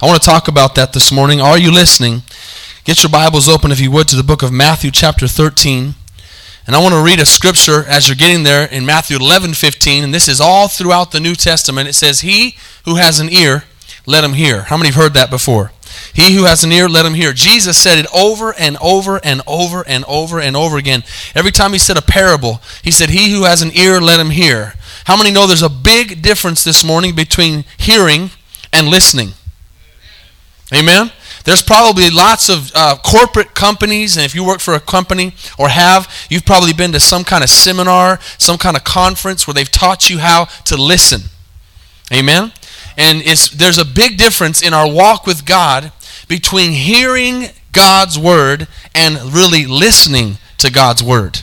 I want to talk about that this morning. Are you listening? Get your Bibles open, if you would, to the book of Matthew, chapter 13. And I want to read a scripture as you're getting there in Matthew 11 15. And this is all throughout the New Testament. It says, He who has an ear, let him hear. How many have heard that before? He who has an ear, let him hear. Jesus said it over and over and over and over and over again. Every time he said a parable, he said, He who has an ear, let him hear. How many know there's a big difference this morning between hearing and listening? Amen? There's probably lots of uh, corporate companies, and if you work for a company or have, you've probably been to some kind of seminar, some kind of conference where they've taught you how to listen. Amen? And it's, there's a big difference in our walk with God between hearing God's word and really listening to God's word.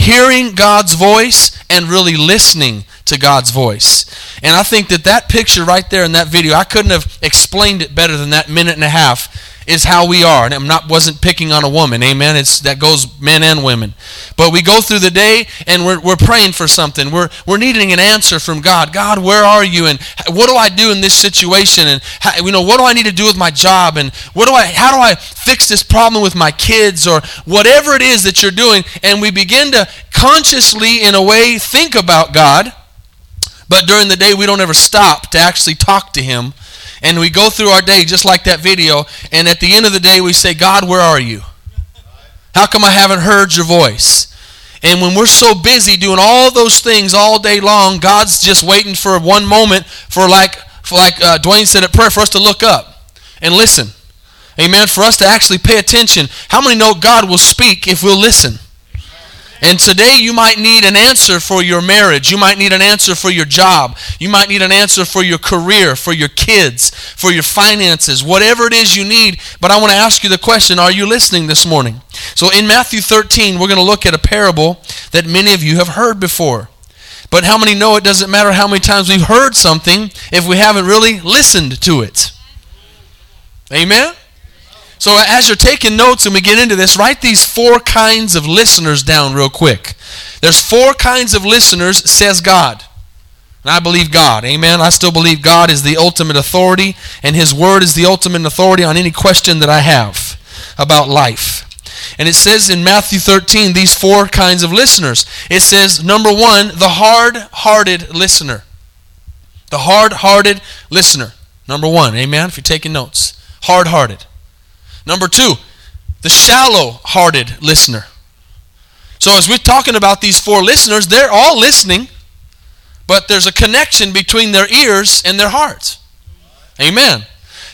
Hearing God's voice and really listening to God's voice. And I think that that picture right there in that video, I couldn't have explained it better than that minute and a half is how we are. And I'm not wasn't picking on a woman. Amen. It's that goes men and women. But we go through the day and we're, we're praying for something. We're we're needing an answer from God. God, where are you? And what do I do in this situation? And how, you know, what do I need to do with my job? And what do I how do I fix this problem with my kids or whatever it is that you're doing? And we begin to consciously in a way think about God. But during the day, we don't ever stop to actually talk to Him and we go through our day just like that video, and at the end of the day, we say, God, where are you? How come I haven't heard your voice? And when we're so busy doing all those things all day long, God's just waiting for one moment for like, for like uh, Dwayne said at prayer, for us to look up and listen. Amen. For us to actually pay attention. How many know God will speak if we'll listen? And today you might need an answer for your marriage. You might need an answer for your job. You might need an answer for your career, for your kids, for your finances, whatever it is you need. But I want to ask you the question are you listening this morning? So in Matthew 13, we're going to look at a parable that many of you have heard before. But how many know it doesn't matter how many times we've heard something if we haven't really listened to it? Amen? So as you're taking notes and we get into this, write these four kinds of listeners down real quick. There's four kinds of listeners, says God. And I believe God. Amen. I still believe God is the ultimate authority, and His Word is the ultimate authority on any question that I have about life. And it says in Matthew 13 these four kinds of listeners. It says, number one, the hard hearted listener. The hard hearted listener. Number one. Amen. If you're taking notes, hard hearted. Number two, the shallow hearted listener. So, as we're talking about these four listeners, they're all listening, but there's a connection between their ears and their hearts. Amen.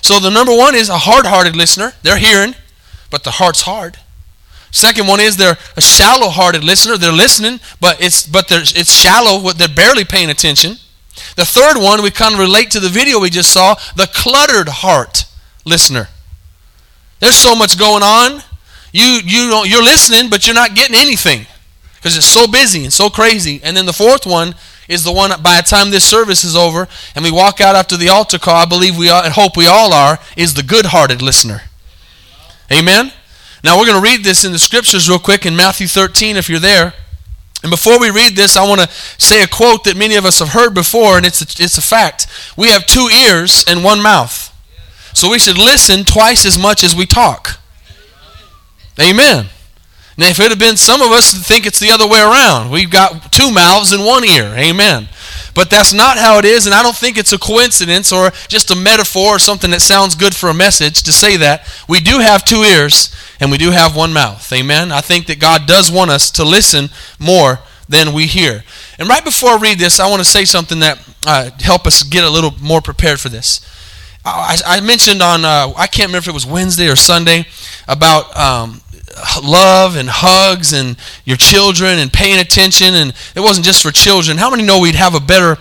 So, the number one is a hard hearted listener. They're hearing, but the heart's hard. Second one is they're a shallow hearted listener. They're listening, but it's but it's shallow, they're barely paying attention. The third one, we kind of relate to the video we just saw, the cluttered heart listener. There's so much going on. You you don't, you're listening, but you're not getting anything because it's so busy and so crazy. And then the fourth one is the one by the time this service is over and we walk out after the altar call, I believe we are, and hope we all are, is the good-hearted listener. Amen. Now we're going to read this in the scriptures real quick in Matthew 13 if you're there. And before we read this, I want to say a quote that many of us have heard before, and it's a, it's a fact. We have two ears and one mouth. So we should listen twice as much as we talk. Amen. Now, if it had been some of us think it's the other way around, we've got two mouths and one ear. Amen. But that's not how it is, and I don't think it's a coincidence or just a metaphor or something that sounds good for a message to say that. We do have two ears and we do have one mouth. Amen. I think that God does want us to listen more than we hear. And right before I read this, I want to say something that uh, help us get a little more prepared for this. I, I mentioned on uh, I can't remember if it was Wednesday or Sunday about um, love and hugs and your children and paying attention and it wasn't just for children. How many know we'd have a better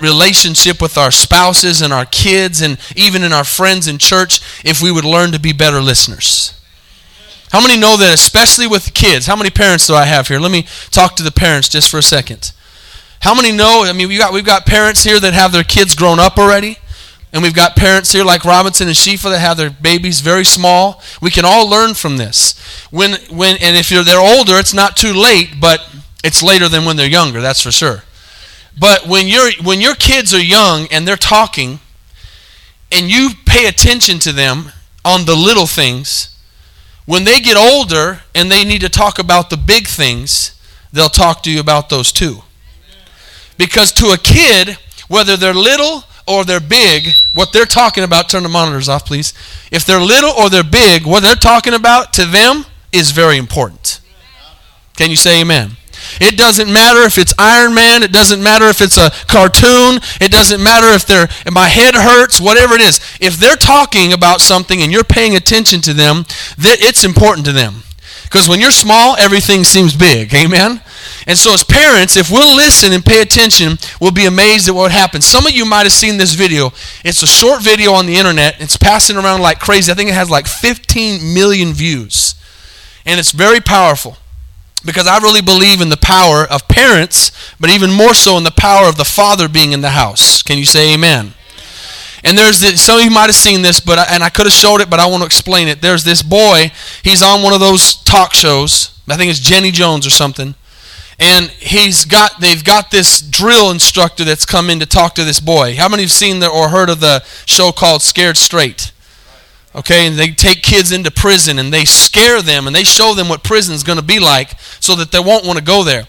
relationship with our spouses and our kids and even in our friends in church if we would learn to be better listeners? How many know that especially with kids? How many parents do I have here? Let me talk to the parents just for a second. How many know? I mean, we got we've got parents here that have their kids grown up already. And we've got parents here like Robinson and Shifa that have their babies very small. We can all learn from this. When, when, and if you're, they're older, it's not too late, but it's later than when they're younger, that's for sure. But when, you're, when your kids are young and they're talking, and you pay attention to them on the little things, when they get older and they need to talk about the big things, they'll talk to you about those too. Because to a kid, whether they're little or they're big, what they're talking about, turn the monitors off, please. If they're little or they're big, what they're talking about to them is very important. Can you say amen? It doesn't matter if it's Iron Man. It doesn't matter if it's a cartoon. It doesn't matter if they're if my head hurts. Whatever it is, if they're talking about something and you're paying attention to them, that it's important to them. Because when you're small, everything seems big. Amen. And so, as parents, if we'll listen and pay attention, we'll be amazed at what happens. Some of you might have seen this video. It's a short video on the internet. It's passing around like crazy. I think it has like 15 million views. And it's very powerful because I really believe in the power of parents, but even more so in the power of the father being in the house. Can you say amen? And there's this, some of you might have seen this, but I, and I could have showed it, but I want to explain it. There's this boy. He's on one of those talk shows. I think it's Jenny Jones or something. And he's got they've got this drill instructor that's come in to talk to this boy. How many have seen the, or heard of the show called Scared Straight? Okay, and they take kids into prison and they scare them and they show them what prison's going to be like so that they won't want to go there.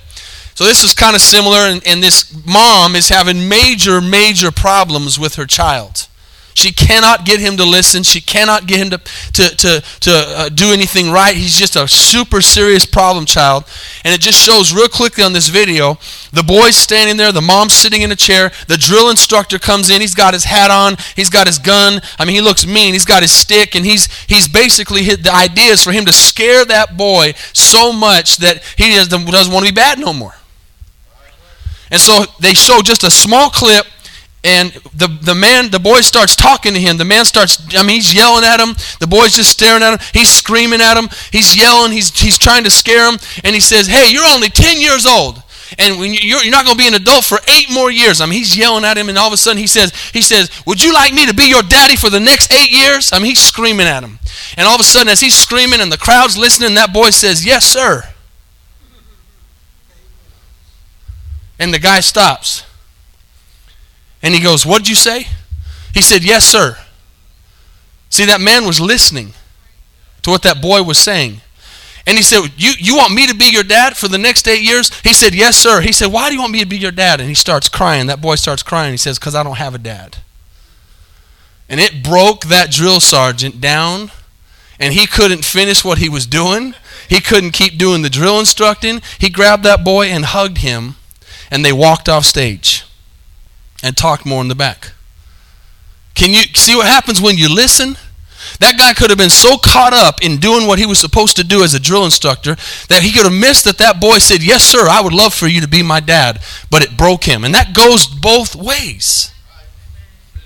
So this is kind of similar, and, and this mom is having major, major problems with her child. She cannot get him to listen. She cannot get him to, to, to, to uh, do anything right. He's just a super serious problem child. And it just shows real quickly on this video the boy's standing there, the mom's sitting in a chair, the drill instructor comes in. He's got his hat on, he's got his gun. I mean, he looks mean. He's got his stick, and he's, he's basically hit, the idea is for him to scare that boy so much that he doesn't, doesn't want to be bad no more. And so they show just a small clip and the, the man, the boy starts talking to him. The man starts, I mean, he's yelling at him. The boy's just staring at him. He's screaming at him. He's yelling. He's, he's trying to scare him. And he says, Hey, you're only 10 years old. And when you're, you're not going to be an adult for eight more years. I mean, he's yelling at him. And all of a sudden he says, he says, Would you like me to be your daddy for the next eight years? I mean, he's screaming at him. And all of a sudden, as he's screaming and the crowd's listening, that boy says, Yes, sir. And the guy stops. And he goes, What did you say? He said, Yes, sir. See, that man was listening to what that boy was saying. And he said, you, you want me to be your dad for the next eight years? He said, Yes, sir. He said, Why do you want me to be your dad? And he starts crying. That boy starts crying. He says, Because I don't have a dad. And it broke that drill sergeant down, and he couldn't finish what he was doing. He couldn't keep doing the drill instructing. He grabbed that boy and hugged him, and they walked off stage and talk more in the back. Can you see what happens when you listen? That guy could have been so caught up in doing what he was supposed to do as a drill instructor that he could have missed that that boy said, Yes, sir, I would love for you to be my dad. But it broke him. And that goes both ways.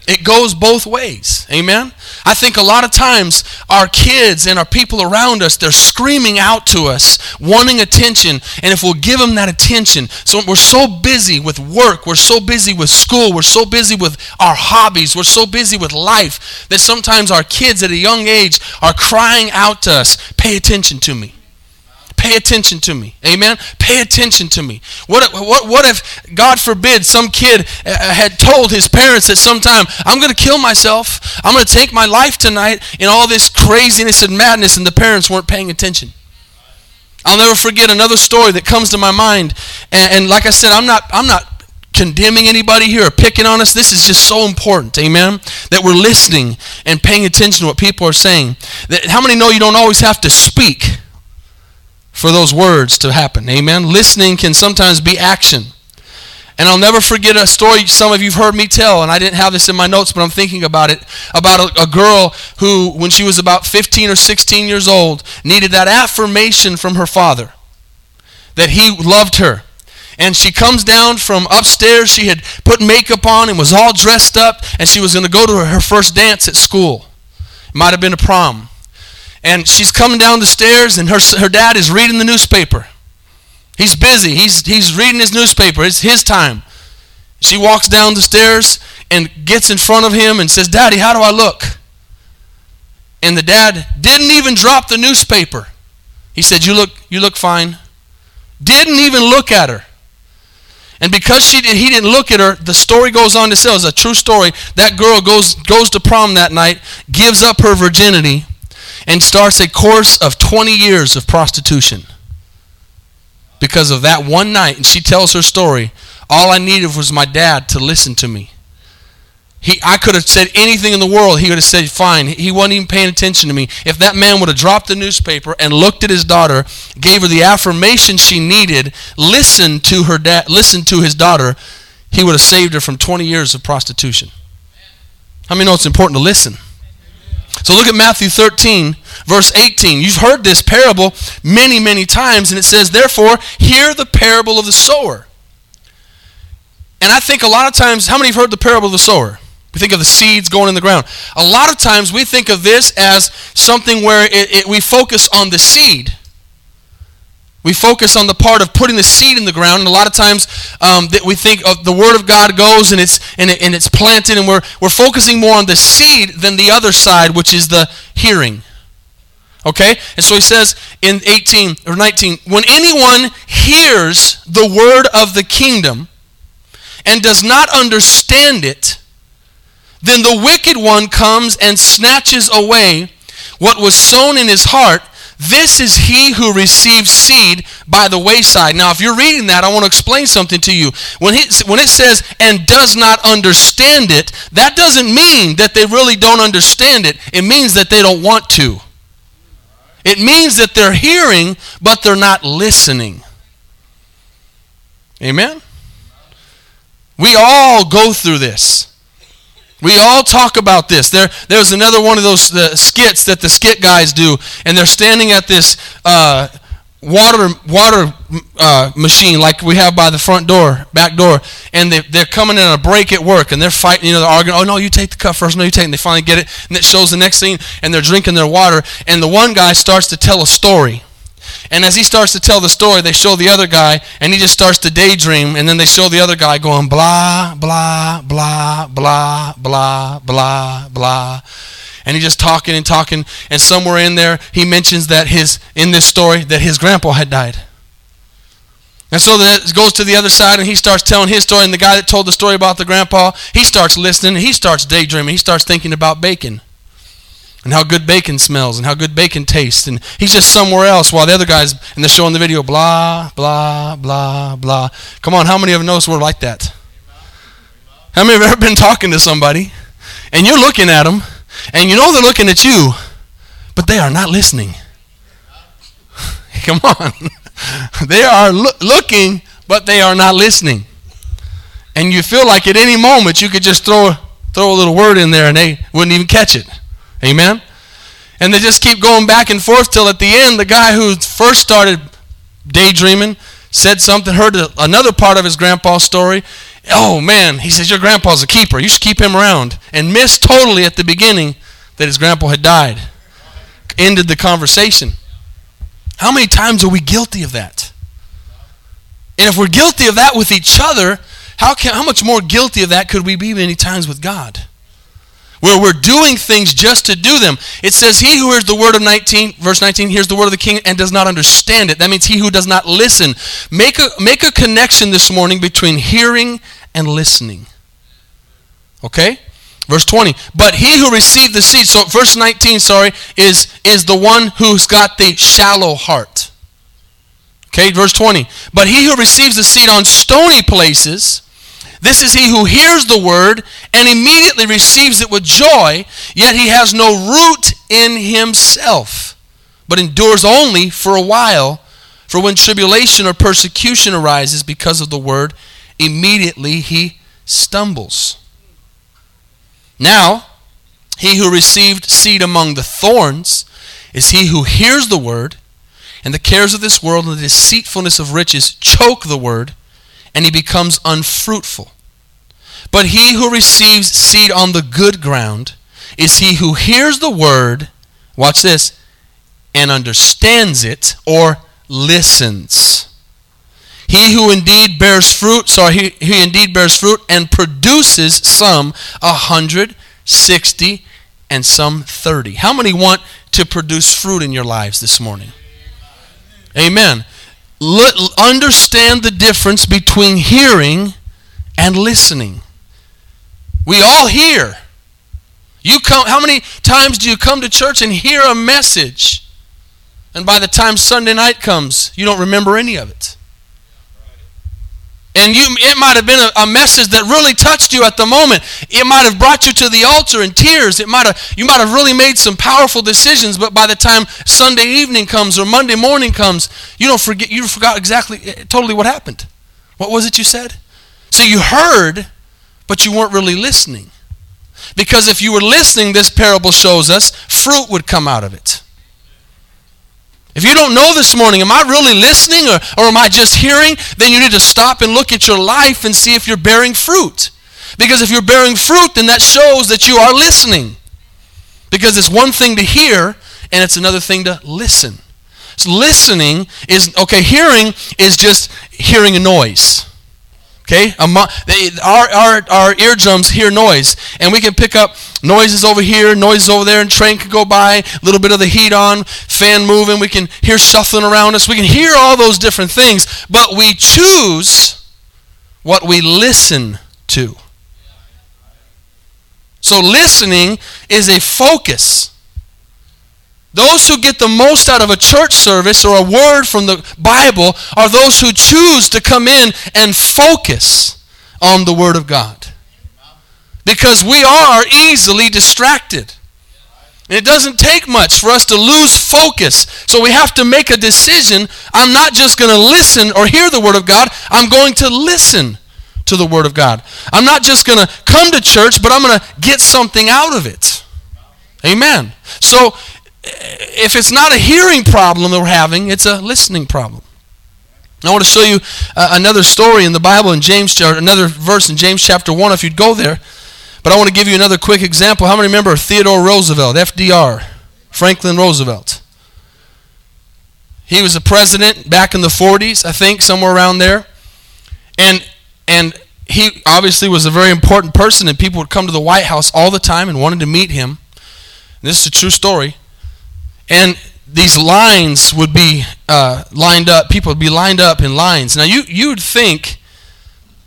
It goes both ways. Amen? I think a lot of times our kids and our people around us, they're screaming out to us, wanting attention. And if we'll give them that attention, so we're so busy with work, we're so busy with school, we're so busy with our hobbies, we're so busy with life that sometimes our kids at a young age are crying out to us, pay attention to me. Pay attention to me. Amen? Pay attention to me. What, what, what if, God forbid, some kid uh, uh, had told his parents at some time, I'm going to kill myself. I'm going to take my life tonight in all this craziness and madness, and the parents weren't paying attention. I'll never forget another story that comes to my mind. And, and like I said, I'm not, I'm not condemning anybody here or picking on us. This is just so important, amen, that we're listening and paying attention to what people are saying. That, how many know you don't always have to speak? For those words to happen. Amen. Listening can sometimes be action. And I'll never forget a story some of you've heard me tell, and I didn't have this in my notes, but I'm thinking about it. About a, a, girl who, when she was about 15 or 16 years old, needed that affirmation from her father that he loved her. And she comes down from upstairs. She had put makeup on and was all dressed up, and she was going to go to her first dance at school. It might have been a prom and she's coming down the stairs, and her, her dad is reading the newspaper. He's busy. He's, he's reading his newspaper. It's his time. She walks down the stairs and gets in front of him and says, Daddy, how do I look? And the dad didn't even drop the newspaper. He said, You look, you look fine. Didn't even look at her. And because she did, he didn't look at her, the story goes on to say, it's a true story. That girl goes, goes to prom that night, gives up her virginity, and starts a course of 20 years of prostitution. Because of that one night, and she tells her story. All I needed was my dad to listen to me. He, I could have said anything in the world. He would have said, fine. He wasn't even paying attention to me. If that man would have dropped the newspaper and looked at his daughter, gave her the affirmation she needed, listened to her dad, listened to his daughter, he would have saved her from 20 years of prostitution. How many know it's important to listen? So look at Matthew 13, verse 18. You've heard this parable many, many times, and it says, Therefore, hear the parable of the sower. And I think a lot of times, how many have heard the parable of the sower? We think of the seeds going in the ground. A lot of times we think of this as something where it, it, we focus on the seed. We focus on the part of putting the seed in the ground, and a lot of times um, that we think of the Word of God goes and it's and, it, and it's planted, and we're we're focusing more on the seed than the other side, which is the hearing. Okay, and so he says in 18 or 19, when anyone hears the word of the kingdom and does not understand it, then the wicked one comes and snatches away what was sown in his heart. This is he who receives seed by the wayside. Now, if you're reading that, I want to explain something to you. When it, when it says, and does not understand it, that doesn't mean that they really don't understand it. It means that they don't want to. It means that they're hearing, but they're not listening. Amen? We all go through this. We all talk about this. There, there's another one of those uh, skits that the skit guys do, and they're standing at this uh, water water uh, machine like we have by the front door, back door, and they, they're coming in a break at work, and they're fighting. You know, they're arguing. Oh no, you take the cup first. No, you take. It. And they finally get it, and it shows the next scene, and they're drinking their water, and the one guy starts to tell a story. And as he starts to tell the story, they show the other guy, and he just starts to daydream, and then they show the other guy going blah, blah, blah, blah, blah, blah, blah. And he's just talking and talking, and somewhere in there, he mentions that his, in this story, that his grandpa had died. And so it goes to the other side, and he starts telling his story, and the guy that told the story about the grandpa, he starts listening, he starts daydreaming, he starts thinking about bacon and how good bacon smells and how good bacon tastes. And he's just somewhere else while the other guys in the show in the video, blah, blah, blah, blah. Come on, how many of us we're like that? How many of you have ever been talking to somebody and you're looking at them and you know they're looking at you, but they are not listening? Come on. they are lo- looking, but they are not listening. And you feel like at any moment you could just throw, throw a little word in there and they wouldn't even catch it. Amen? And they just keep going back and forth till at the end, the guy who first started daydreaming said something, heard another part of his grandpa's story. Oh man, he says, Your grandpa's a keeper. You should keep him around. And missed totally at the beginning that his grandpa had died. Ended the conversation. How many times are we guilty of that? And if we're guilty of that with each other, how, can, how much more guilty of that could we be many times with God? Where we're doing things just to do them. It says, He who hears the word of 19, verse 19, hears the word of the king and does not understand it. That means he who does not listen. Make a, make a connection this morning between hearing and listening. Okay? Verse 20. But he who received the seed, so verse 19, sorry, is, is the one who's got the shallow heart. Okay, verse 20. But he who receives the seed on stony places, this is he who hears the word and immediately receives it with joy, yet he has no root in himself, but endures only for a while. For when tribulation or persecution arises because of the word, immediately he stumbles. Now, he who received seed among the thorns is he who hears the word, and the cares of this world and the deceitfulness of riches choke the word, and he becomes unfruitful. But he who receives seed on the good ground is he who hears the word, watch this, and understands it or listens. He who indeed bears fruit, sorry, he, he indeed bears fruit and produces some a hundred, sixty, and some thirty. How many want to produce fruit in your lives this morning? Amen. l- understand the difference between hearing and listening. We all hear. You come how many times do you come to church and hear a message and by the time Sunday night comes, you don't remember any of it? And you, it might have been a, a, message that really touched you at the moment. It might have brought you to the altar in tears. It might have, you might have really made some powerful decisions. But by the time Sunday evening comes or Monday morning comes, you don't forget. You forgot exactly, eh, totally what happened. What was it you said? So you heard, but you weren't really listening. Because if you were listening, this parable shows us fruit would come out of it. If you don't know this morning, am I really listening or, or am I just hearing? Then you need to stop and look at your life and see if you're bearing fruit. Because if you're bearing fruit, then that shows that you are listening. Because it's one thing to hear and it's another thing to listen. So listening is, okay, hearing is just hearing a noise. Okay? Our, our, our eardrums hear noise, and we can pick up noises over here, noises over there, and train can go by, a little bit of the heat on, fan moving, we can hear shuffling around us. We can hear all those different things, but we choose what we listen to. So listening is a focus. Those who get the most out of a church service or a word from the Bible are those who choose to come in and focus on the Word of God. Because we are easily distracted. And it doesn't take much for us to lose focus. So we have to make a decision. I'm not just going to listen or hear the Word of God, I'm going to listen to the Word of God. I'm not just going to come to church, but I'm going to get something out of it. Amen. So if it's not a hearing problem that we're having, it's a listening problem. I want to show you uh, another story in the Bible in James, another verse in James chapter 1 if you'd go there. But I want to give you another quick example. How many remember Theodore Roosevelt, FDR, Franklin Roosevelt? He was a president back in the 40s, I think, somewhere around there. And and he obviously was a very important person and people would come to the White House all the time and wanted to meet him. this is a true story. And these lines would be uh, lined up. People would be lined up in lines. Now, you, you would think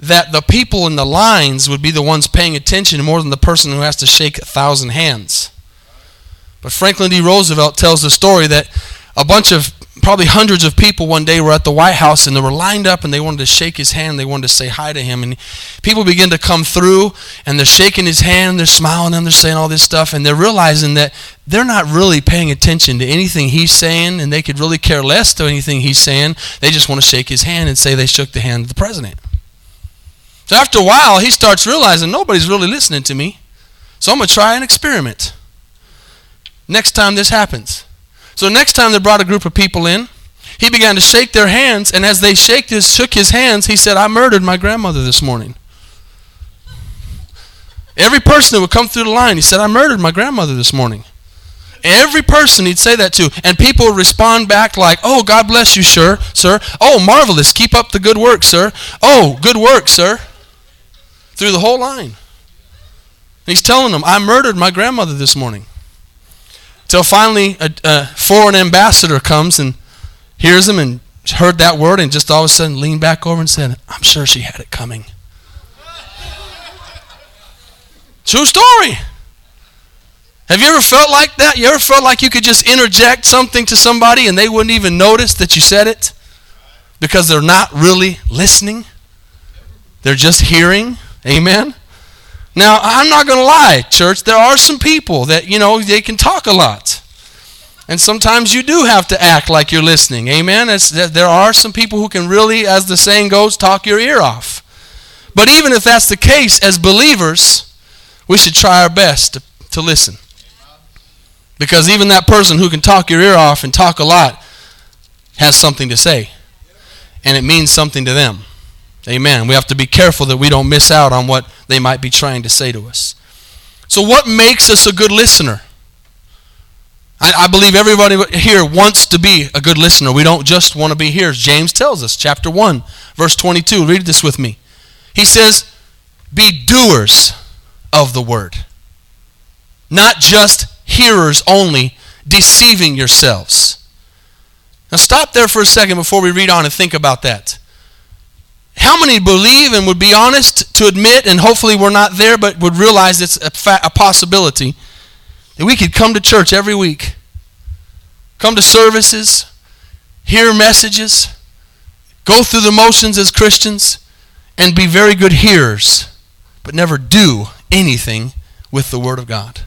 that the people in the lines would be the ones paying attention more than the person who has to shake a thousand hands. But Franklin D. Roosevelt tells the story that a bunch of probably hundreds of people one day were at the White House and they were lined up and they wanted to shake his hand. They wanted to say hi to him. And people begin to come through and they're shaking his hand, they're smiling and they're saying all this stuff. And they're realizing that they're not really paying attention to anything he's saying and they could really care less to anything he's saying. They just want to shake his hand and say they shook the hand of the president. So after a while, he starts realizing nobody's really listening to me. So I'm going to try an experiment. Next time this happens. So next time they brought a group of people in, he began to shake their hands, and as they shaked his, shook his hands, he said, I murdered my grandmother this morning. Every person that would come through the line, he said, I murdered my grandmother this morning. Every person he'd say that to, and people would respond back like, "Oh, God bless you, sir, sir. Oh, marvelous. Keep up the good work, sir. Oh, good work, sir." Through the whole line. He's telling them, "I murdered my grandmother this morning." Till finally a, a foreign ambassador comes and hears him and heard that word and just all of a sudden leaned back over and said, I'm sure she had it coming. True story. Have you ever felt like that? You ever felt like you could just interject something to somebody and they wouldn't even notice that you said it? Because they're not really listening? They're just hearing? Amen? Now, I'm not going to lie, church. There are some people that, you know, they can talk a lot. And sometimes you do have to act like you're listening. Amen? It's, there are some people who can really, as the saying goes, talk your ear off. But even if that's the case, as believers, we should try our best to, to listen. Because even that person who can talk your ear off and talk a lot has something to say. And it means something to them. Amen. We have to be careful that we don't miss out on what they might be trying to say to us. So, what makes us a good listener? I, I, believe everybody here wants to be a good listener. We don't just want to be here. James tells us, chapter 1, verse 22. Read this with me. He says, Be doers of the word, not just hearers only, deceiving yourselves. Now, stop there for a second before we read on and think about that. How many believe and would be honest to admit, and hopefully we're not there, but would realize it's a, fa- a possibility that we could come to church every week, come to services, hear messages, go through the motions as Christians, and be very good hearers, but never do anything with the Word of God?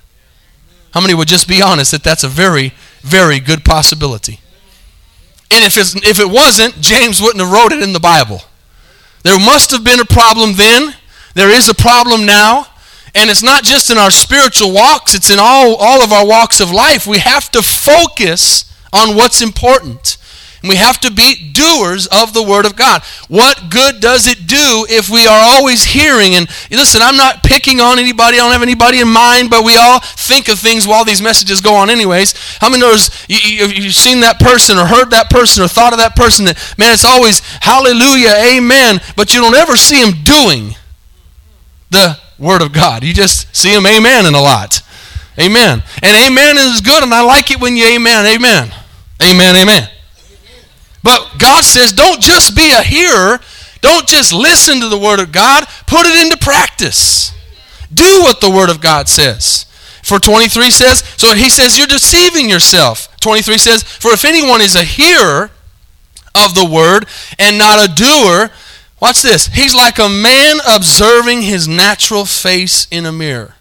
How many would just be honest that that's a very, very good possibility? And if, if it wasn't, James wouldn't have wrote it in the Bible. There must have been a problem then. There is a problem now. And it's not just in our spiritual walks, it's in all, all of our walks of life. We have to focus on what's important. And we have to be doers of the Word of God. What good does it do if we are always hearing? And listen, I'm not picking on anybody. I don't have anybody in mind, but we all think of things while these messages go on, anyways. How many knows you, you, you've seen that person or heard that person or thought of that person that, man, it's always hallelujah, amen, but you don't ever see him doing the Word of God. You just see him amen in a lot. Amen. And amen is good, and I like it when you amen, amen. Amen, amen. But God says, don't just be a hearer. Don't just listen to the Word of God. Put it into practice. Do what the Word of God says. For 23 says, so he says, you're deceiving yourself. 23 says, for if anyone is a hearer of the Word and not a doer, watch this. He's like a man observing his natural face in a mirror.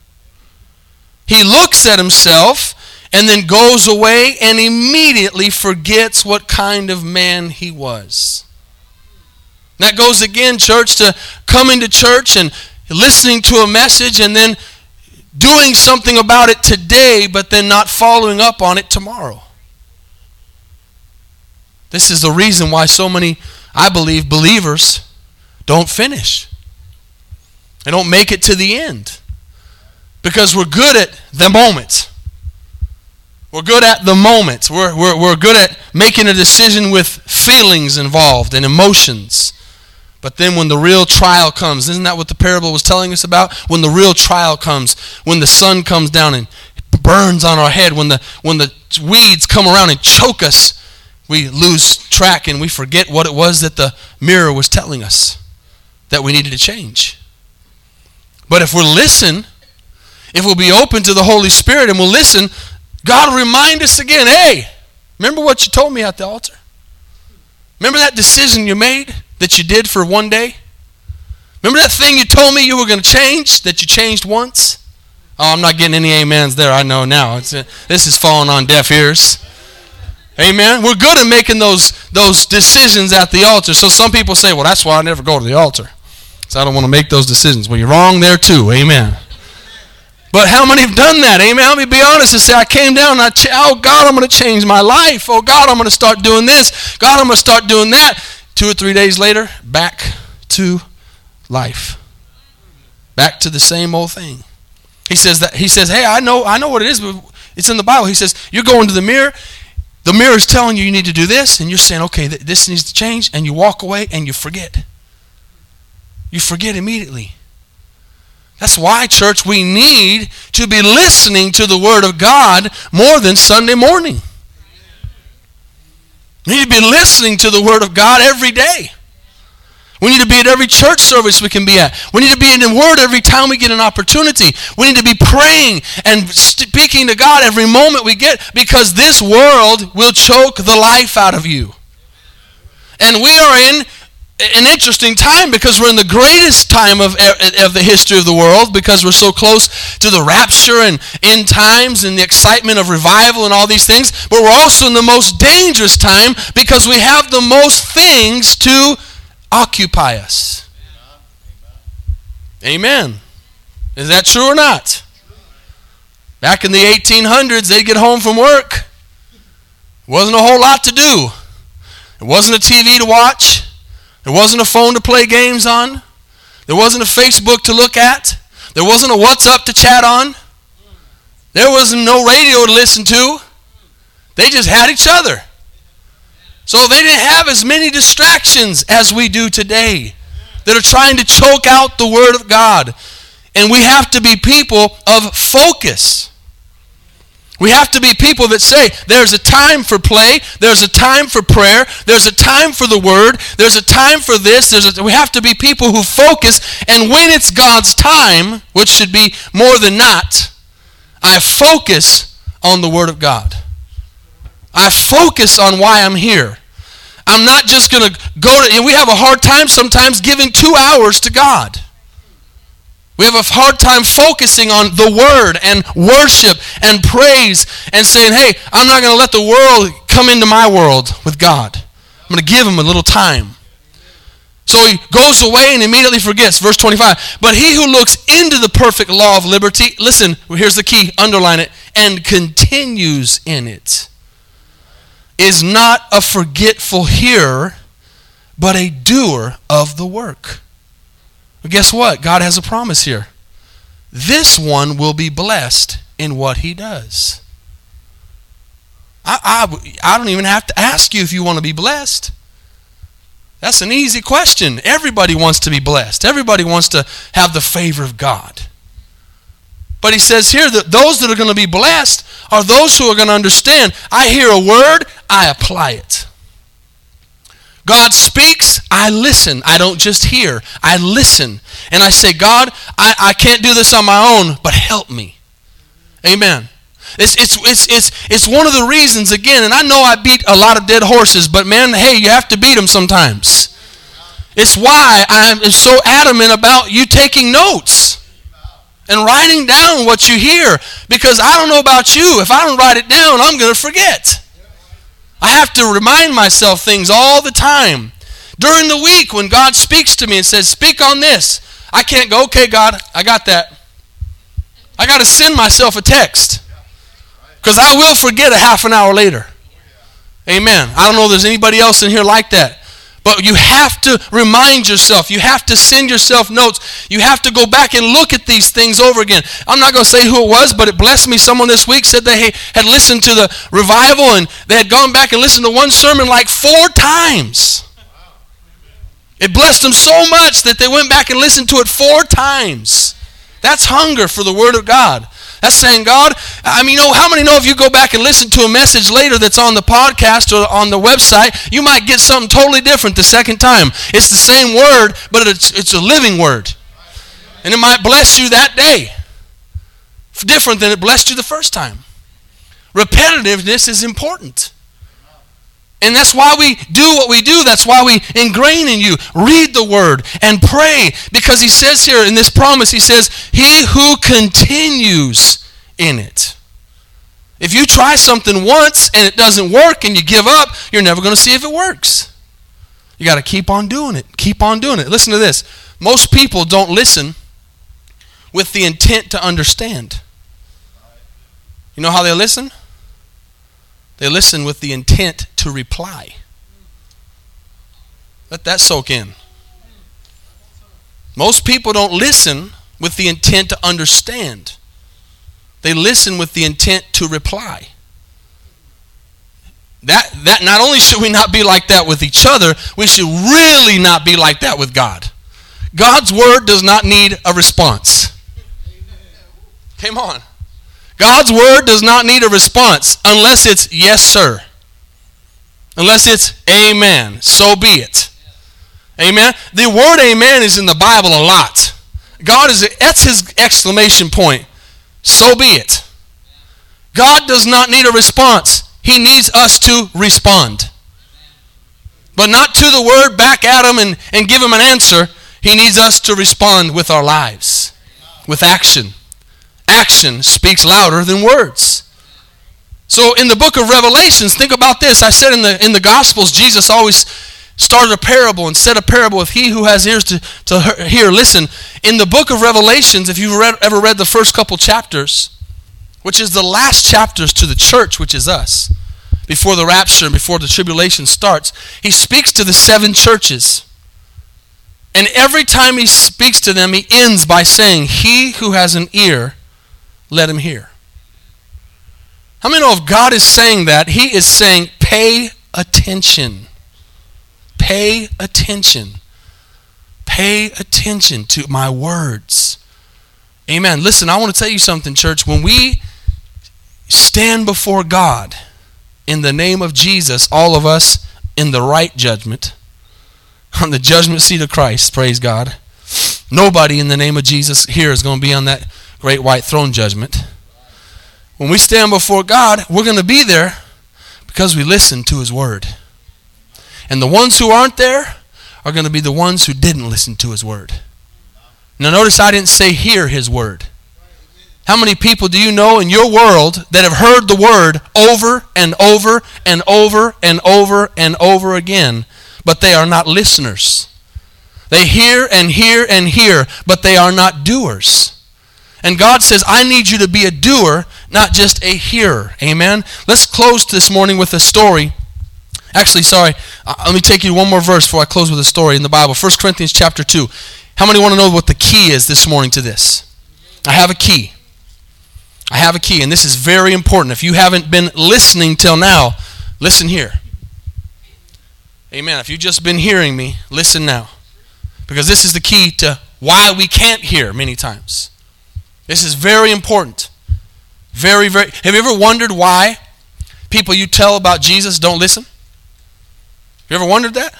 He looks at himself and then goes away and immediately forgets what kind of man he was. That goes again, church, to coming to church and listening to a message and then doing something about it today, but then not following up on it tomorrow. This is the reason why so many, I believe, believers don't finish. They don't make it to the end. Because we're good at the moment. We're good at the moment. We're, we're, we're good at making a decision with feelings involved and emotions. But then when the real trial comes, isn't that what the parable was telling us about? When the real trial comes, when the sun comes down and burns on our head, when the, when the weeds come around and choke us, we lose track and we forget what it was that the mirror was telling us that we needed to change. But if we'll listen, if we'll be open to the Holy Spirit and we'll listen, God remind us again hey, remember what you told me at the altar? Remember that decision you made that you did for one day? Remember that thing you told me you were going to change that you changed once? Oh, I'm not getting any amens there. I know now. It's, uh, this is falling on deaf ears. Amen. We're good at making those those decisions at the altar. So some people say, "Well, that's why I never go to the altar." So I don't want to make those decisions. Well, you're wrong there too. Amen. But how many have done that? Amen. Let me be honest and say, I came down and I, ch- oh God, I'm going to change my life. Oh God, I'm going to start doing this. God, I'm going to start doing that. Two or three days later, back to life. Back to the same old thing. He says that he says, Hey, I know, I know what it is, but it's in the Bible. He says, You're going to the mirror. The mirror is telling you you need to do this, and you're saying, Okay, th- this needs to change, and you walk away and you forget. You forget immediately. That's why, church, we need to be listening to the Word of God more than Sunday morning. We need to be listening to the Word of God every day. We need to be at every church service we can be at. We need to be in the Word every time we get an opportunity. We need to be praying and speaking to God every moment we get because this world will choke the life out of you. And we are in an interesting time because we're in the greatest time of, of the history of the world because we're so close to the rapture and end times and the excitement of revival and all these things. But we're also in the most dangerous time because we have the most things to occupy us. Amen. Is that true or not? Back in the 1800s, they'd get home from work. Wasn't a whole lot to do. It wasn't a TV to watch. There wasn't a phone to play games on. There wasn't a Facebook to look at. There wasn't a WhatsApp to chat on. There wasn't no radio to listen to. They just had each other. So they didn't have as many distractions as we do today that are trying to choke out the Word of God. And we have to be people of focus. We have to be people that say there's a time for play, there's a time for prayer, there's a time for the word, there's a time for this. There's a, we have to be people who focus, and when it's God's time, which should be more than not, I focus on the word of God. I focus on why I'm here. I'm not just going to go to, and we have a hard time sometimes giving two hours to God. We have a hard time focusing on the word and worship and praise and saying, hey, I'm not going to let the world come into my world with God. I'm going to give him a little time. So he goes away and immediately forgets. Verse 25. But he who looks into the perfect law of liberty, listen, here's the key, underline it, and continues in it, is not a forgetful hearer, but a doer of the work. But guess what? God has a promise here. This one will be blessed in what he does. I, I, I don't even have to ask you if you want to be blessed. That's an easy question. Everybody wants to be blessed, everybody wants to have the favor of God. But he says here that those that are going to be blessed are those who are going to understand. I hear a word, I apply it. God speaks, I listen. I don't just hear, I listen. And I say, God, I, I can't do this on my own, but help me. Amen. It's, it's, it's, it's, it's one of the reasons, again, and I know I beat a lot of dead horses, but man, hey, you have to beat them sometimes. It's why I'm so adamant about you taking notes and writing down what you hear. Because I don't know about you, if I don't write it down, I'm going to forget. I have to remind myself things all the time. During the week, when God speaks to me and says, Speak on this, I can't go, Okay, God, I got that. I got to send myself a text. Because I will forget a half an hour later. Amen. I don't know if there's anybody else in here like that. But you have to remind yourself. You have to send yourself notes. You have to go back and look at these things over again. I'm not going to say who it was, but it blessed me. Someone this week said they had listened to the revival and they had gone back and listened to one sermon like four times. It blessed them so much that they went back and listened to it four times. That's hunger for the Word of God. That's saying, God, I mean, you know, how many know if you go back and listen to a message later that's on the podcast or on the website, you might get something totally different the second time. It's the same word, but it's, it's a living word. And it might bless you that day. Different than it blessed you the first time. Repetitiveness is important. And that's why we do what we do. That's why we ingrain in you. Read the word and pray. Because he says here in this promise, he says, He who continues in it. If you try something once and it doesn't work and you give up, you're never going to see if it works. You got to keep on doing it. Keep on doing it. Listen to this. Most people don't listen with the intent to understand. You know how they listen? They listen with the intent to reply. Let that soak in. Most people don't listen with the intent to understand. They listen with the intent to reply. That, that not only should we not be like that with each other, we should really not be like that with God. God's word does not need a response. Come on. God's word does not need a response unless it's yes, sir. Unless it's amen. So be it. Amen. The word amen is in the Bible a lot. God is, that's his exclamation point. So be it. God does not need a response. He needs us to respond. But not to the word back at him and, and give him an answer. He needs us to respond with our lives, with action action speaks louder than words. So in the book of Revelations, think about this. I said in the in the Gospels, Jesus always started a parable and said a parable with he who has ears to, to hear. Listen, in the book of Revelations, if you've read, ever read the first couple chapters, which is the last chapters to the church, which is us, before the rapture and before the tribulation starts, he speaks to the seven churches. And every time he speaks to them, he ends by saying, He who has an ear, let him hear. How many know if God is saying that, He is saying, pay attention. Pay attention. Pay attention to my words. Amen. Listen, I want to tell you something, church. When we stand before God in the name of Jesus, all of us in the right judgment, on the judgment seat of Christ, praise God. Nobody in the name of Jesus here is going to be on that great white throne judgment. When we stand before God, we're going to be there because we listen to His Word. And the ones who aren't there are going to be the ones who didn't listen to His Word. Now, notice I didn't say hear His Word. How many people do you know in your world that have heard the Word over and over and over and over and over again, but they are not listeners? They hear and hear and hear, but they are not doers. And God says, I need you to be a doer, not just a hearer. Amen? Let's close this morning with a story. Actually, sorry, uh, let me take you one more verse before I close with a story in the Bible. 1 Corinthians chapter 2. How many want to know what the key is this morning to this? I have a key. I have a key, and this is very important. If you haven't been listening till now, listen here. Amen. If you've just been hearing me, listen now. Because this is the key to why we can't hear many times. This is very important. Very, very. Have you ever wondered why people you tell about Jesus don't listen? You ever wondered that?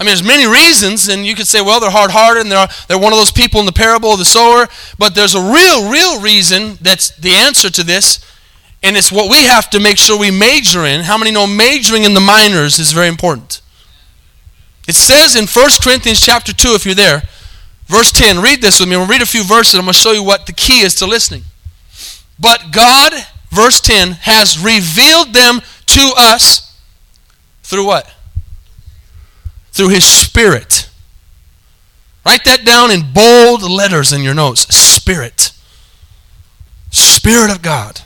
I mean, there's many reasons, and you could say, well, they're hard-hearted, and they're, they're one of those people in the parable of the sower. But there's a real, real reason that's the answer to this, and it's what we have to make sure we major in. How many know majoring in the minors is very important? It says in 1 Corinthians chapter 2, if you're there, Verse 10, read this with me. We'll read a few verses. I'm going to show you what the key is to listening. But God, verse 10, has revealed them to us through what? Through His Spirit. Write that down in bold letters in your notes. Spirit. Spirit of God.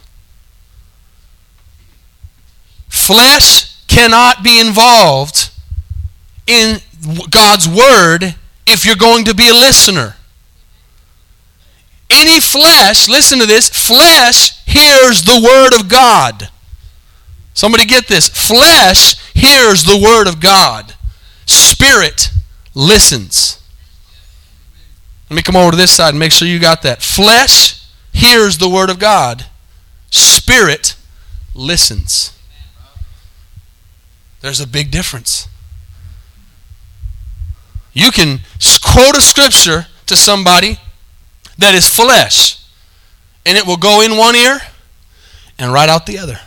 Flesh cannot be involved in God's Word if you're going to be a listener. Any flesh, listen to this, flesh hears the word of God. Somebody get this. Flesh hears the word of God. Spirit listens. Let me come over to this side and make sure you got that. Flesh hears the word of God. Spirit listens. There's a big difference. You can quote a scripture to somebody that is flesh, and it will go in one ear and right out the other.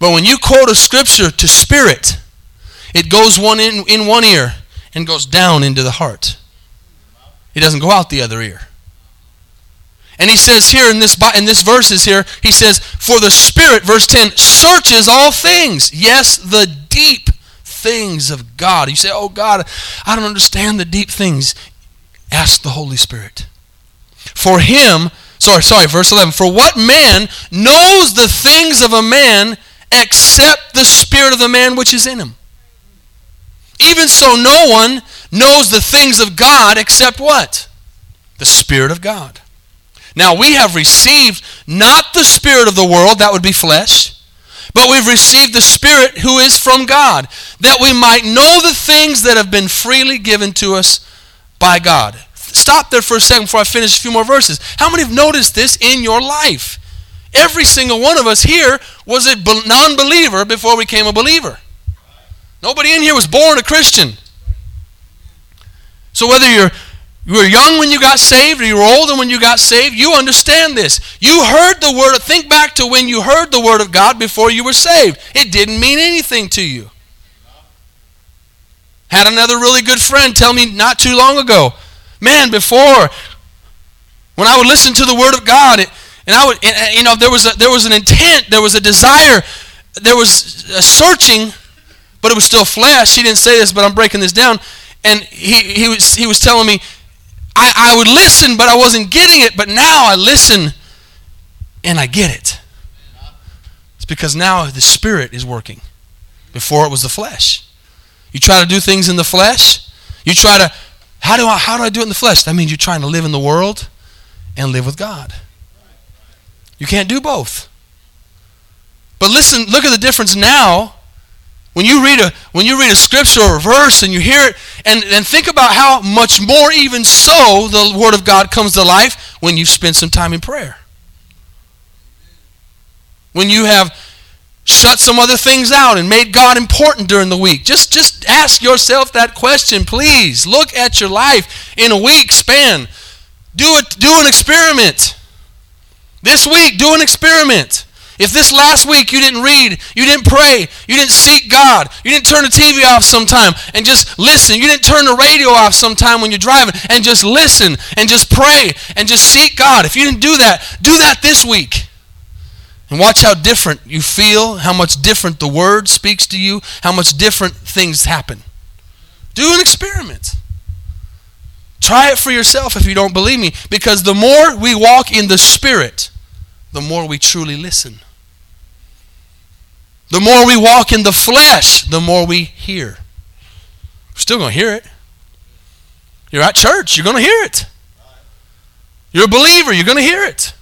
But when you quote a scripture to spirit, it goes one in, in one ear and goes down into the heart. It doesn't go out the other ear. And he says here in this in this verses here, he says, "For the Spirit, verse 10, searches all things, yes, the deep things of God. You say, Oh God, I don't understand the deep things. Ask the Holy Spirit. For him, sorry, sorry, verse 11. For what man knows the things of a man except the spirit of the man which is in him? Even so, no one knows the things of God except what? The Spirit of God. Now, we have received not the Spirit of the world, that would be flesh we've received the Spirit who is from God, that we might know the things that have been freely given to us by God. Stop there for a second before I finish a few more verses. How many have noticed this in your life? Every single one of us here was a non believer before we became a believer. Nobody in here was born a Christian. So whether you're you were young when you got saved, or you were older when you got saved. You understand this. You heard the word. Think back to when you heard the word of God before you were saved. It didn't mean anything to you. Had another really good friend tell me not too long ago, man, before when I would listen to the word of God, it, and I would, and, you know, there was a, there was an intent, there was a desire, there was a searching, but it was still flesh. He didn't say this, but I'm breaking this down. And he, he was he was telling me I, I would listen, but I wasn't getting it. But now I listen and I get it. It's because now the Spirit is working. Before it was the flesh. You try to do things in the flesh. You try to, how do I, how do I do it in the flesh? That means you're trying to live in the world and live with God. You can't do both. But listen, look at the difference now when you read a when you read a scripture or a verse and you hear it, and, and think about how much more even so the Word of God comes to life when you've spent some time in prayer. When you have shut some other things out and made God important during the week? Just just ask yourself that question, please. Look at your life in a week span. Do it do an experiment. This week, do an experiment. If this last week you didn't read, you didn't pray, you didn't seek God, you didn't turn the TV off sometime and just listen, you didn't turn the radio off sometime when you're driving and just listen and just pray and just seek God. If you didn't do that, do that this week. And watch how different you feel, how much different the word speaks to you, how much different things happen. Do an experiment. Try it for yourself if you don't believe me, because the more we walk in the Spirit, the more we truly listen. The more we walk in the flesh, the more we hear. We're still going to hear it. You're at church, you're going to hear it. You're a believer, you're going to hear it.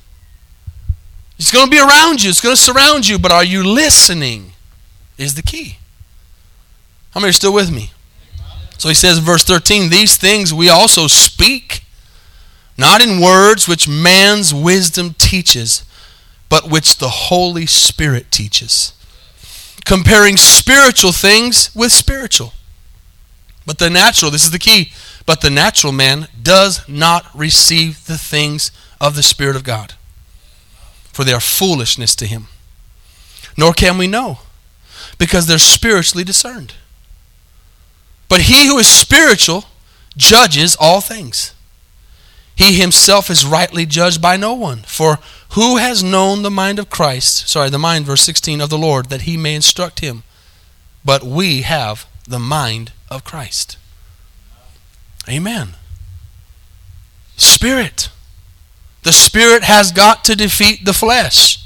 It's going to be around you, it's going to surround you, but are you listening? Is the key. How many are still with me? So he says in verse 13, These things we also speak, not in words which man's wisdom teaches, but which the Holy Spirit teaches, comparing spiritual things with spiritual. But the natural, this is the key, but the natural man does not receive the things of the Spirit of God, for they are foolishness to him. Nor can we know, because they're spiritually discerned. But he who is spiritual judges all things. He himself is rightly judged by no one. For who has known the mind of Christ, sorry, the mind, verse 16, of the Lord, that he may instruct him? But we have the mind of Christ. Amen. Spirit. The Spirit has got to defeat the flesh.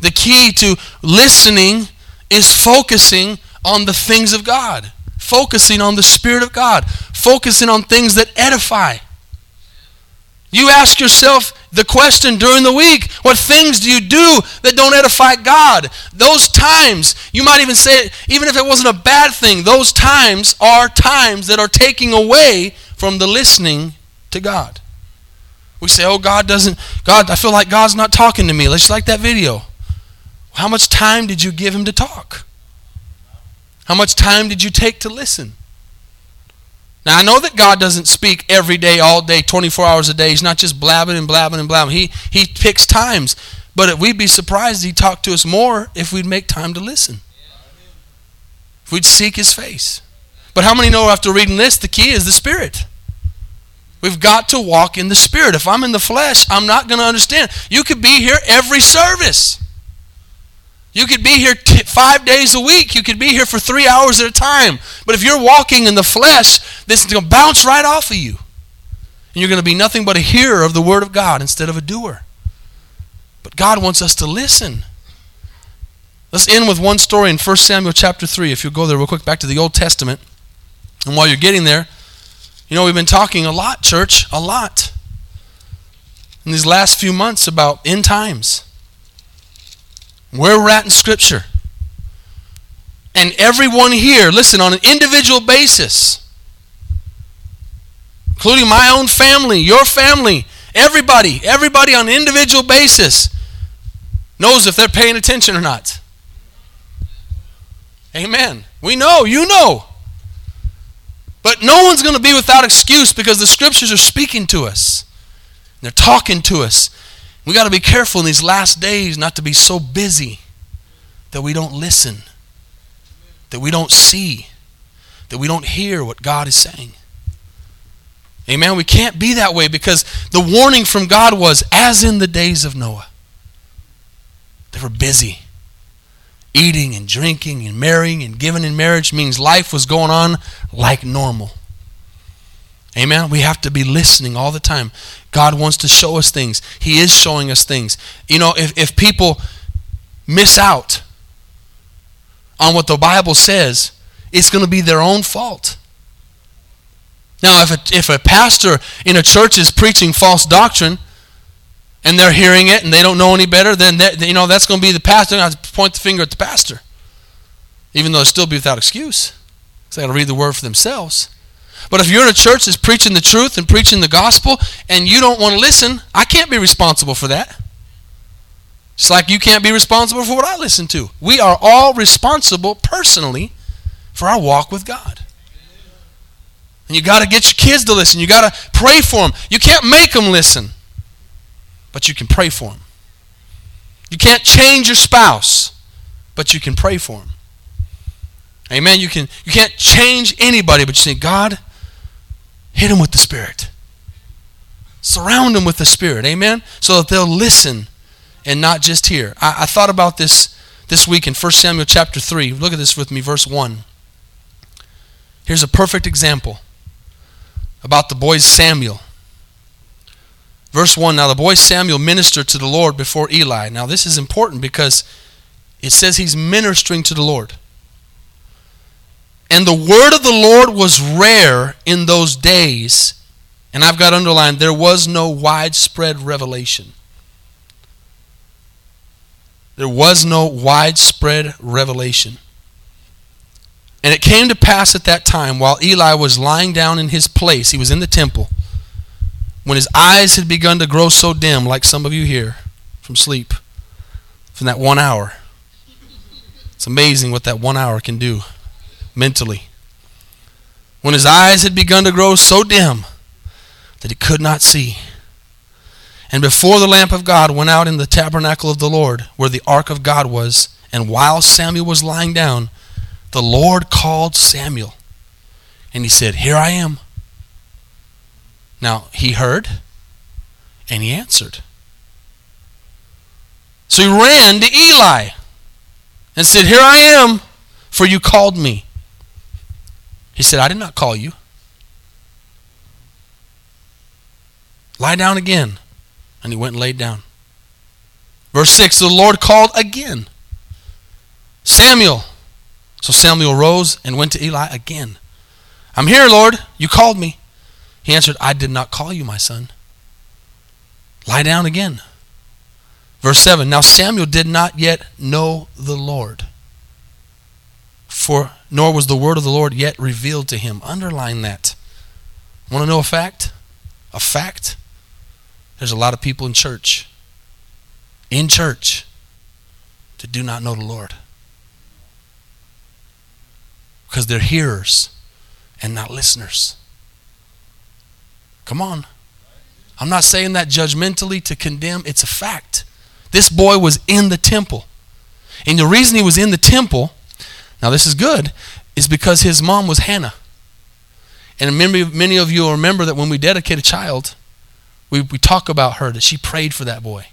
The key to listening is focusing on the things of God focusing on the Spirit of God, focusing on things that edify. You ask yourself the question during the week what things do you do that don't edify God? Those times, you might even say, it, even if it wasn't a bad thing, those times are times that are taking away from the listening to God. We say, oh, God doesn't, God, I feel like God's not talking to me. Let's like that video. How much time did you give him to talk? How much time did you take to listen? Now, I know that God doesn't speak every day, all day, 24 hours a day. He's not just blabbing and blabbing and blabbing. He, he picks times. But we'd be surprised He'd talk to us more if we'd make time to listen. If we'd seek His face. But how many know after reading this, the key is the Spirit? We've got to walk in the Spirit. If I'm in the flesh, I'm not going to understand. You could be here every service. You could be here t- five days a week. You could be here for three hours at a time. But if you're walking in the flesh, this is going to bounce right off of you. And you're going to be nothing but a hearer of the Word of God instead of a doer. But God wants us to listen. Let's end with one story in 1 Samuel chapter 3. If you'll go there real quick, back to the Old Testament. And while you're getting there, you know, we've been talking a lot, church, a lot, in these last few months about end times where we're at in Scripture. And everyone here, listen, on an individual basis, including my own family, your family, everybody, everybody on an individual basis knows if they're paying attention or not. Amen. We know, you know. But no one's going to be without excuse because the scriptures are speaking to us. They're talking to us. We got to be careful in these last days not to be so busy that we don't listen, that we don't see, that we don't hear what God is saying. Amen. We can't be that way because the warning from God was as in the days of Noah. They were busy. Eating and drinking and marrying and giving in marriage means life was going on like normal. Amen. We have to be listening all the time. God wants to show us things. He is showing us things. You know, if, if people miss out on what the Bible says, it's going to be their own fault. Now, if a, if a pastor in a church is preaching false doctrine and they're hearing it and they don't know any better, then that, you know that's going to be the pastor. To point the finger at the pastor, even though it still be without excuse. They got to read the word for themselves. But if you're in a church that's preaching the truth and preaching the gospel and you don't want to listen, I can't be responsible for that. It's like you can't be responsible for what I listen to. We are all responsible personally for our walk with God. And you got to get your kids to listen. You got to pray for them. You can't make them listen, but you can pray for them. You can't change your spouse, but you can pray for them. Amen. You can you can't change anybody, but you say, God, hit them with the Spirit. Surround them with the Spirit. Amen. So that they'll listen and not just hear. I, I thought about this this week in 1 Samuel chapter 3. Look at this with me, verse 1. Here's a perfect example about the boy Samuel. Verse 1 Now the boy Samuel ministered to the Lord before Eli. Now this is important because it says he's ministering to the Lord. And the word of the Lord was rare in those days. And I've got underlined, there was no widespread revelation. There was no widespread revelation. And it came to pass at that time, while Eli was lying down in his place, he was in the temple, when his eyes had begun to grow so dim, like some of you here from sleep, from that one hour. It's amazing what that one hour can do mentally. When his eyes had begun to grow so dim that he could not see. And before the lamp of God went out in the tabernacle of the Lord, where the ark of God was, and while Samuel was lying down, the Lord called Samuel. And he said, Here I am. Now, he heard and he answered. So he ran to Eli and said, Here I am, for you called me. He said, I did not call you. Lie down again. And he went and laid down. Verse 6 The Lord called again Samuel. So Samuel rose and went to Eli again. I'm here, Lord. You called me. He answered, I did not call you, my son. Lie down again. Verse 7 Now Samuel did not yet know the Lord, for nor was the word of the Lord yet revealed to him. Underline that. Want to know a fact? A fact? There's a lot of people in church, in church, that do not know the Lord because they're hearers and not listeners. Come on. I'm not saying that judgmentally to condemn, it's a fact. This boy was in the temple. And the reason he was in the temple, now this is good, is because his mom was Hannah. And many, many of you will remember that when we dedicate a child, we, we talk about her, that she prayed for that boy.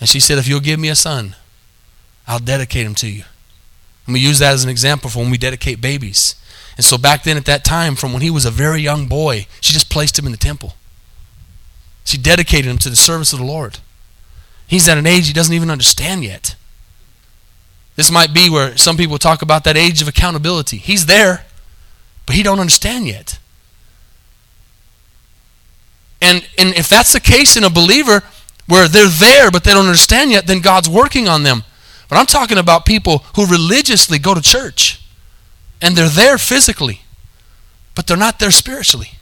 And she said, If you'll give me a son, I'll dedicate him to you. And we use that as an example for when we dedicate babies. And so back then at that time, from when he was a very young boy, she just placed him in the temple. She dedicated him to the service of the Lord. He's at an age he doesn't even understand yet. This might be where some people talk about that age of accountability. He's there, but he don't understand yet. And, and if that's the case in a believer where they're there but they don't understand yet, then God's working on them. But I'm talking about people who religiously go to church and they're there physically, but they're not there spiritually.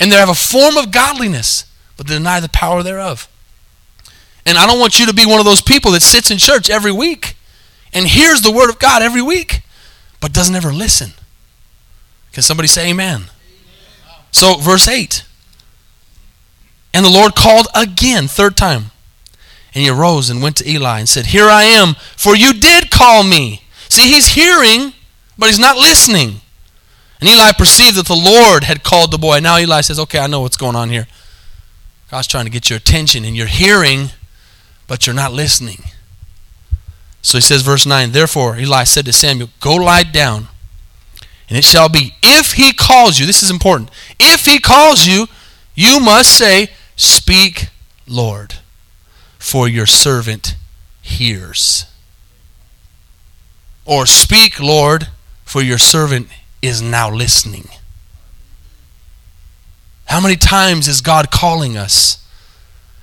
And they have a form of godliness, but they deny the power thereof. And I don't want you to be one of those people that sits in church every week and hears the word of God every week, but doesn't ever listen. Can somebody say amen? So, verse 8. And the Lord called again, third time. And he arose and went to Eli and said, Here I am, for you did call me. See, he's hearing, but he's not listening. And Eli perceived that the Lord had called the boy. Now Eli says, Okay, I know what's going on here. God's trying to get your attention, and you're hearing, but you're not listening. So he says, verse 9, Therefore Eli said to Samuel, Go lie down, and it shall be, if he calls you, this is important, if he calls you, you must say, Speak, Lord for your servant hears. Or speak, Lord, for your servant is now listening. How many times is God calling us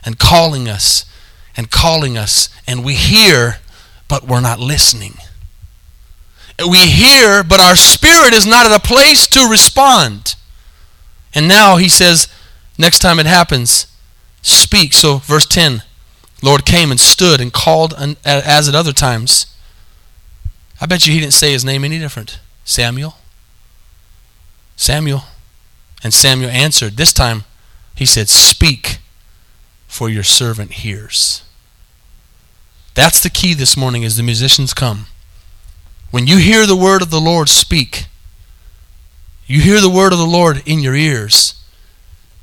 and calling us and calling us, and we hear, but we're not listening? We hear, but our spirit is not at a place to respond. And now he says, next time it happens, speak. So, verse 10 Lord came and stood and called as at other times. I bet you he didn't say his name any different. Samuel. Samuel. And Samuel answered. This time he said, Speak, for your servant hears. That's the key this morning as the musicians come. When you hear the word of the Lord speak, you hear the word of the Lord in your ears,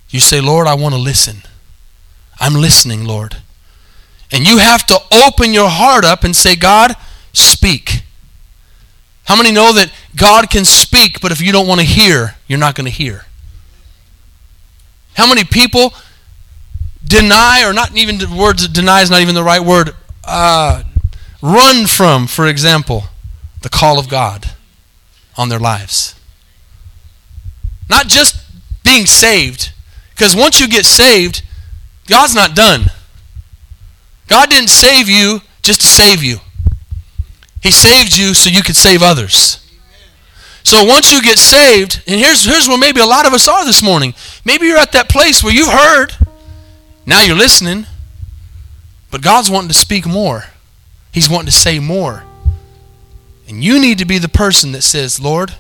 you say, Lord, I want to listen. I'm listening, Lord. And you have to open your heart up and say, God, speak. How many know that God can speak, but if you don't want to hear, you're not going to hear? How many people deny, or not even the word deny is not even the right word, uh, run from, for example, the call of God on their lives? Not just being saved, because once you get saved, God's not done. God didn't save you just to save you. He saved you so you could save others. So once you get saved, and here's, here's where maybe a lot of us are this morning. Maybe you're at that place where you've heard, now you're listening, but God's wanting to speak more. He's wanting to say more. And you need to be the person that says, Lord,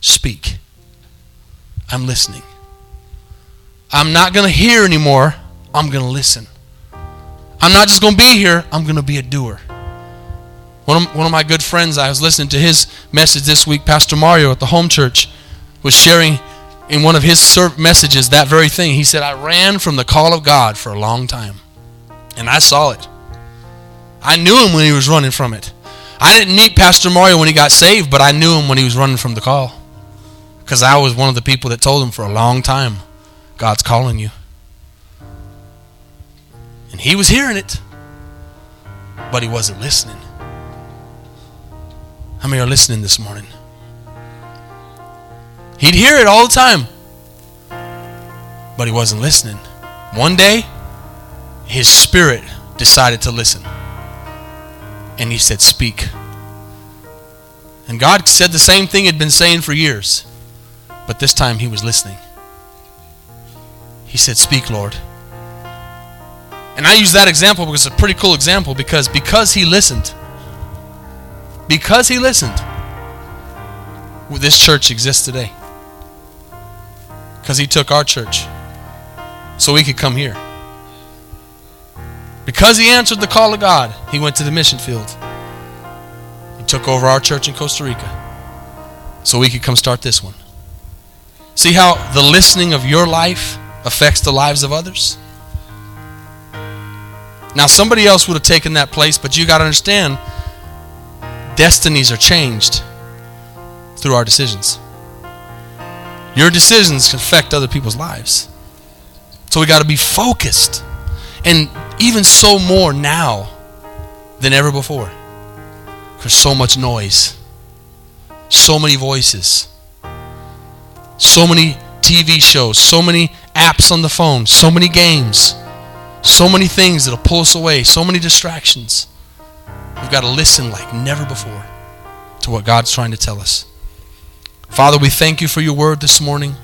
speak. I'm listening. I'm not going to hear anymore. I'm going to listen. I'm not just going to be here, I'm going to be a doer. One of, one of my good friends, I was listening to his message this week, Pastor Mario at the home church, was sharing in one of his messages that very thing. He said, I ran from the call of God for a long time, and I saw it. I knew him when he was running from it. I didn't meet Pastor Mario when he got saved, but I knew him when he was running from the call. Because I was one of the people that told him for a long time, God's calling you. And he was hearing it, but he wasn't listening. How many are listening this morning? He'd hear it all the time, but he wasn't listening. One day, his spirit decided to listen. And he said, Speak. And God said the same thing he'd been saying for years, but this time he was listening. He said, Speak, Lord. And I use that example because it's a pretty cool example because because he listened, because he listened, this church exists today. Because he took our church so we could come here. Because he answered the call of God, he went to the mission field. He took over our church in Costa Rica so we could come start this one. See how the listening of your life affects the lives of others? Now, somebody else would have taken that place, but you got to understand destinies are changed through our decisions. Your decisions can affect other people's lives. So we got to be focused. And even so more now than ever before. There's so much noise, so many voices, so many TV shows, so many apps on the phone, so many games. So many things that'll pull us away, so many distractions. We've got to listen like never before to what God's trying to tell us. Father, we thank you for your word this morning.